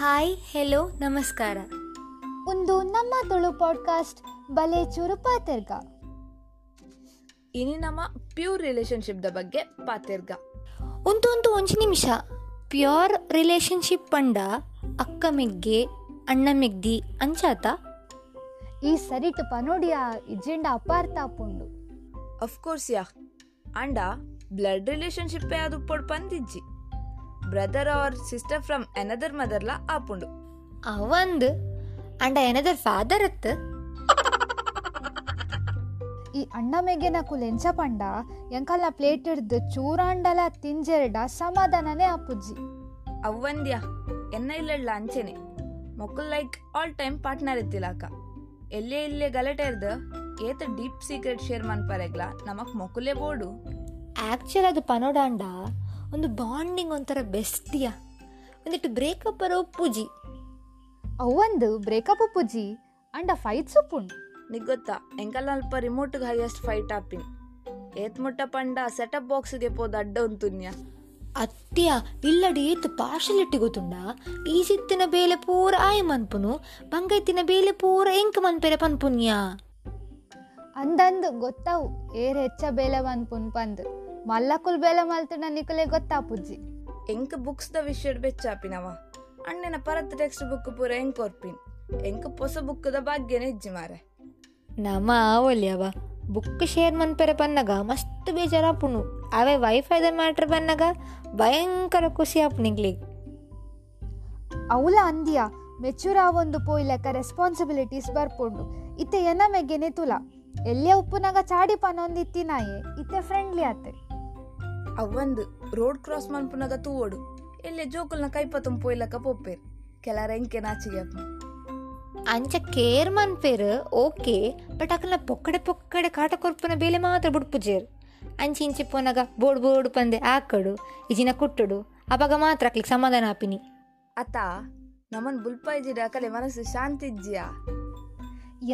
Hi hello ನಮಸ್ಕಾರ. ಒಂದು ನಮ್ಮ ತುಳು ಪಾಡ್ಕಾಸ್ಟ್ ಬಲೆ ಚೂರು ಪಾತೆರ್ಗ. ಇನಿ ನಮ್ಮ ಪ್ಯೂರ್ ರಿಲೇಶನ್ಶಿಪ್ ದ ಬಗ್ಗೆ ಪಾತೆರ್ಗ. ಒಂದು ಒಂದು ಒಂಜಿ ನಿಮಿಷ. ಪ್ಯೂರ್ ರಿಲೇಶನ್ಶಿಪ್ ಪಂಡ ಅಕ್ಕ ಮೆಗ್ಗೆ ಅಣ್ಣ ಮೆಗ್ದಿ ಅಂಚಾತ ಈ ಸರಿಟ್ ಪನೋಡಿಯ ಇಜೆಂಡ ಅಪಾರ್ಥ ಪುಂಡು ಅಫ್ಕೋರ್ಸ್ ಯಾ. ಅಂಡ ಬ್ಲಡ್ ರಿಲೇಶನ್ಶಿಪ್ ಅದು ಪೊಡ್ ಪಂದಿಜ್ಜಿ? Brother or sister from another ಮದರ್ಲ ಆಪುಂಡು ಅವಂದ್ ಅಂಡ ಏನದರ್ ಫಾದರ್ ಅತ್ತ. ಈ ಅಣ್ಣ ಮೇಗೆನ ಕುಲೆಂಚ ಪಂಡ ಎಂಕಲ್ನ ಪ್ಲೇಟ್ ಹಿಡ್ದು ಚೂರಾಂಡಲ ತಿಂಜೆರ್ಡ ಸಮಾಧಾನನೇ ಆಪುಜ್ಜಿ ಅವ್ವಂದ್ಯ ಎನ್ನ ಇಲ್ಲಡ್ಲ ಅಂಚೆನೆ. ಮೊಕ್ಕಲ್ ಲೈಕ್ ಆಲ್ ಟೈಮ್ ಪಾರ್ಟ್ನರ್ ಇತ್ತಿಲಾಕ ಎಲ್ಲೇ ಇಲ್ಲೇ ಗಲಾಟೆ ಇರ್ದ ಏತ ಡೀಪ್ ಸೀಕ್ರೆಟ್ ಶೇರ್ ಮನ್ಪರೆಗ್ಲ ನಮಕ್ ಮೊಕ್ಕಲೇ ಬೋಡು. ಆಕ್ಚುಲ್ ಅದು ಪನೋಡಾಂಡ. ಒಂದು ಬಾಂಡಿಂಗ್ ಒಂಥರ ಬೆಸ್ಟಿಯ ಒಂದಿಟ್ಟು ಬ್ರೇಕಪ್ ಅರೋ ಪೂಜಿ. ಅವೊಂದು ಬ್ರೇಕಪ್ ಉಪ್ಪುಜಿ ಅಂಡ್ ಫೈಟ್ ಸೊಪ್ಪುಣ್ ನಿಗ್ ಗೊತ್ತಾ? ಎಂಕಲ್ ಅಲ್ಪ ರಿಮೋಟ್ಗೆ ಹೈಯೆಸ್ಟ್ ಫೈಟ್ ಆಪಿನ್ ಏತ್ ಮುಟ್ಟ ಪಂಡ ಸೆಟಪ್ ಬಾಕ್ಸ್ಗೆ ಪೋದ ಅಡ್ಡ ಉಂತುನ್ಯ. ಅತ್ಯ ಇಲ್ಲಡಿ ಏತ್ ಪಾರ್ಶಲಿಟಿ ಗೊತ್ತುಂಡ ಈ ಸಿತ್ತಿನ ಬೇಲೆ ಪೂರ ಆಯ ಮನ್ಪುನು ಬಂಗೈತಿನ ಬೇಲೆ ಪೂರ ಎಂಕ್ ಮನ್ಪೆರೆ ಪನ್ಪುನ್ಯ. ಅಂದಂದು ಗೊತ್ತಾವು ಏರ್ ಹೆಚ್ಚ ಬೇಲೆ ಮನ್ಪುನ್ ಪುನ್ ಪಂದ್ ಮಲ್ಲಕುಲ್ ಬೇಲೆ ಮಲ್ತುನ ಗೊತ್ತಾ ಗೊತ್ತಾಪುಜ್ಜಿ ಎಂಕ್ ಬುಕ್ಸ್ ದ ವಿಷಯ ಬೆಚ್ಚಾಪಿನವ. ಅಣ್ಣನ ಪರತ್ ಟೆಕ್ಸ್ಟ್ ಬುಕ್ ಪೂರ ಎಂಕ್ ಕೊರ್ಪಿನ್ ಎಂಕ್ ಹೊಸ ಬುಕ್ ದ ಭಾಗ್ಯನ ಇಜ್ಜಿ ಮಾರೆ. ನಮ ಆವಲ್ಯವ ಬುಕ್ ಶೇರ್ ಮನ್ಪೆರೆ ಪನ್ನಗ ಮಸ್ತ್ ಬೇಜಾರಾಪುನು ಅವೇ ವೈಫೈದ ಮ್ಯಾಟ್ರ್ ಬನ್ನಗ ಭಯಂಕರ ಖುಷಿ ಆಪುನಿಗ್ಲಿಗ್ ಅವಲ ಅಂದಿಯ ಮೆಚೂರ್ ಆವೊಂದು ಒಂದು ಲೆಕ್ಕ ರೆಸ್ಪಾನ್ಸಿಬಿಲಿಟೀಸ್ ಬರ್ಪುಂಡು. ಇತ್ತೆ ಎನ ಮೆಗೆನೆ ತುಲ. ಎಲ್ಲೇ ಉಪ್ಪುನಾಗ ಚಾಡಿ ಪನೊಂದಿತ್ತಿನಾಯೆ ಇತ್ತೆ ಫ್ರೆಂಡ್ಲಿ ಆತೆ. ಅವಂದು ರೋಡ್ ಕ್ರಾಸ್ ಮನ್ಪುನಗ ತೂವೋಡು. ಎಲ್ಲೆ ಜೋಕುಲ್ನ ಕೈಪತಂ ಪೋಯ್ಲಕ ಪೋಪೇರ್ ಕೆಲರ ಎಂಕೆ ನಾಚಿಗೆ ಅಪ್ಪ ಅಂಚ ಕೇರ್ ಮನ್ಪೇರು ಓಕೆ ಬಟ್ ಅಕಲ್ನ ಪೊಕ್ಕಡೆ ಪೊಕ್ಕಡೆ ಕಾಟ ಕೊರ್ಪುನ ಬೇಲೆ ಮಾತ್ರ ಬುಡ್ಪುಜೇರು. ಅಂಚಿ ಇಂಚಿ ಪೋನಾಗ ಬೋಡ್ ಬೋಡ್ ಪಂದೆ ಆಕಡು ಇಜಿನ ಕುಟ್ಟಡು ಅವಾಗ ಮಾತ್ರ ಅಕ್ಲಿಗೆ ಸಮಾಧಾನ ಆಪಿನಿ. ಅತ ನಮನ್ ಬುಲ್ಪಾಯ್ಜಿಡ ಅಕಲೆ ಮನಸ್ಸು ಶಾಂತಿ ಇಜ್ಜಿಯಾ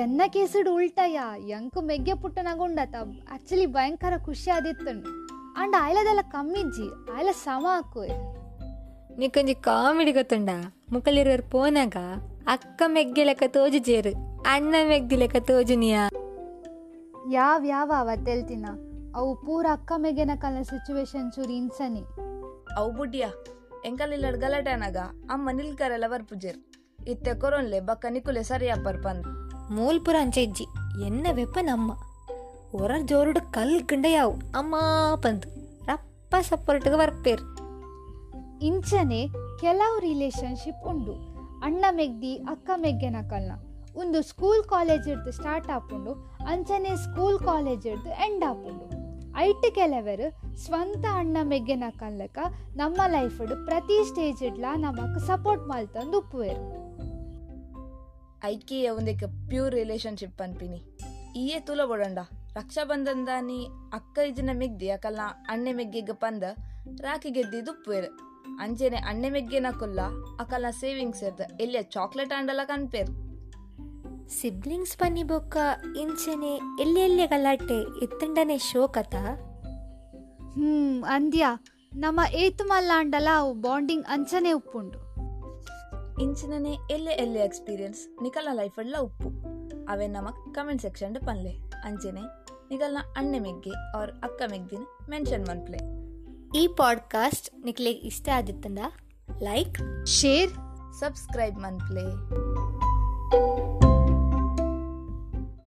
ಎನ್ನ ಕೇಸುಡು ಉಲ್ಟಯ್ಯ ಎಂಕು ಮೆಗ್ಗೆ ಪುಟ್ಟನಗುಂಡತ ಆಕ್ಚುಲಿ ಭಯಂಕರ ಖುಷಿ ಆದಿತ್ತುಂಡು. ಅಂಡ್ ಆಯ್ಲದೆಲ್ಲ ಕಮ್ಮಿಜ್ಜಿ ಆಯ್ಲ ಸಮ ಹಾಕುವೆ ನಿಕೊಂಜಿ ಕಾಮಿಡಿ ಗೊತ್ತುಂಡ ಮುಖಲಿರೋರ್ ಪೋನಾಗ ಅಕ್ಕ ಮೆಗ್ಗೆ ಲೆಕ್ಕ ತೋಜುಜೇರು ಅಣ್ಣ ಮೆಗ್ದಿ ಲೆಕ್ಕ ತೋಜುನಿಯಾ ಯಾವ್ ಯಾವ ಅವತ್ತೆಲ್ತಿನ ಅವು ಪೂರ ಅಕ್ಕ ಮೆಗೆನ ಕಲ ಸಿಚುವೇಶನ್ ಚೂರಿ ಇನ್ಸನಿ ಅವು ಬುಡ್ಡಿಯ ಎಂಕಲ್ ಇಲ್ಲಡ್ ಗಲಾಟೆ ಅನಗ ಅಮ್ಮ ನಿಲ್ಕರೆಲ್ಲ ಬರ್ಪುಜೇರ್ ಇತ್ತೆ ಕೊರೊನ್ಲೆ ಬಕ್ಕ ನಿಕುಲೆ ಸರಿಯಪ್ಪರ್ ಪಂದ್ ಮೂಲ್ಪುರ ಅಂಚೆ ಇಜ್ಜಿ ಎನ್ನ ವೆಪ್ಪನ್ ಅಮ್ಮ ಕಂಡ ಯಾವು ಅಮ್ಮ ಪಂದು. ರಪ್ಪ ಸಪೋರ್ಟ್ಗೆ ಬರ್ಪೇರ್. ಇಂಚನೆ ಕೆಲವು ರಿಲೇಶನ್ಶಿಪ್ ಉಂಡು. ಅಣ್ಣ ಮೆಗ್ದಿ, ಅಕ್ಕ ಮೆಗ್ಗೆನ ಕಲ್ನ. ಒಂದು ಸ್ಕೂಲ್ ಕಾಲೇಜ್ ಇರ್ದು ಸ್ಟಾರ್ಟ್ ಆಪುಂಡು. ಅಂಚನೆ ಸ್ಕೂಲ್ ಕಾಲೇಜ್ ಇರ್ದು ಎಂಡ್ ಆಪುಂಡು. ಐಟ್ ಕೆಲವರು ಸ್ವಂತ ಅಣ್ಣ ಮೆಗ್ಗೆನ ಕಲ್ಲಕ ನಮ್ಮ ಲೈಫ್ ಪ್ರತಿ ಸ್ಟೇಜ್ ಇಡ್ಲ ನಮಕ್ ಸಪೋರ್ಟ್ ಮಲ್ತಂದು ಉಪ್ಪುವೇರು. ಐಕಿಯ ಒಂದಕ್ಕೆ ಪ್ಯೂರ್ ರಿಲೇಶನ್ಶಿಪ್ ಅನ್ಪಿನಿ ಈಯೇ ತುಲ ಬೊಡಂಡ ರಕ್ಷಾ ಬಂಧನದಾನಿ ಅಕ್ಕ ಇಜಿನ ಮೆಗ್ದಿ ಅಕಲ್ನ ಅಣ್ಣೆ ಮೆಗ್ಗೆಗ ಪಂದ ರಾಖಿ ಗೆದ್ದಿದ್ದು ಉಪ್ಪುವೇರು ಅಂಜೇನೆ ಅಣ್ಣೆ ಮೆಗ್ಗೆನ ಕೊಲ್ಲ ಅಕಲ್ನ ಸೇವಿಂಗ್ಸ್ ಇರ್ದ ಎಲ್ಲಿಯ ಚಾಕ್ಲೇಟ್ ಆಂಡಲ ಕನ್ಪೇರ್ ಸಿಬ್ಲಿಂಗ್ಸ್ ಬನ್ನಿ ಬೊಕ್ಕ ಇಂಚೆನೆ ಎಲ್ಲಿ ಎಲ್ಲಿ ಗಲಾಟೆ ಇತ್ತಂಡನೆ ಶೋಕತ ಹ್ಮ್ ಅಂದ್ಯ ನಮ್ಮ ಏತು ಮಲ್ಲಾಂಡಲ ಅವು ಬಾಂಡಿಂಗ್ ಅಂಚನೆ ಉಪ್ಪುಂಡು. ಇಂಚಿನನೆ ಎಲ್ಲೆ ಎಲ್ಲೆ ಎಕ್ಸ್ಪೀರಿಯನ್ಸ್ ನಿಕಲ ಲೈಫ್ ಎಲ್ಲ ಉಪ್ಪು. ಅವೆ ನಮಕ್ ಕಮೆಂಟ್ ಸೆಕ್ಷನ್ ಪನ್ಲೆ. ಅಂಚೆನೆ ನಿಕಲ್ನ ಅಣ್ಣೆ ಮೆಗ್ಗೆ ಅವ್ರ ಅಕ್ಕ ಮೆಗ್ಗಿನ ಮೆನ್ಷನ್ ಮನ್ಪ್ಲೆ ಈ ಪಾಡ್ಕಾಸ್ಟ್ ನಿಕ್ಲೆ ಇಷ್ಟ ಆದಿತ್ತಂದ ಲೈಕ್ ಶೇರ್ ಸಬ್ಸ್ಕ್ರೈಬ್ ಮನ್ಪ್ಲೆ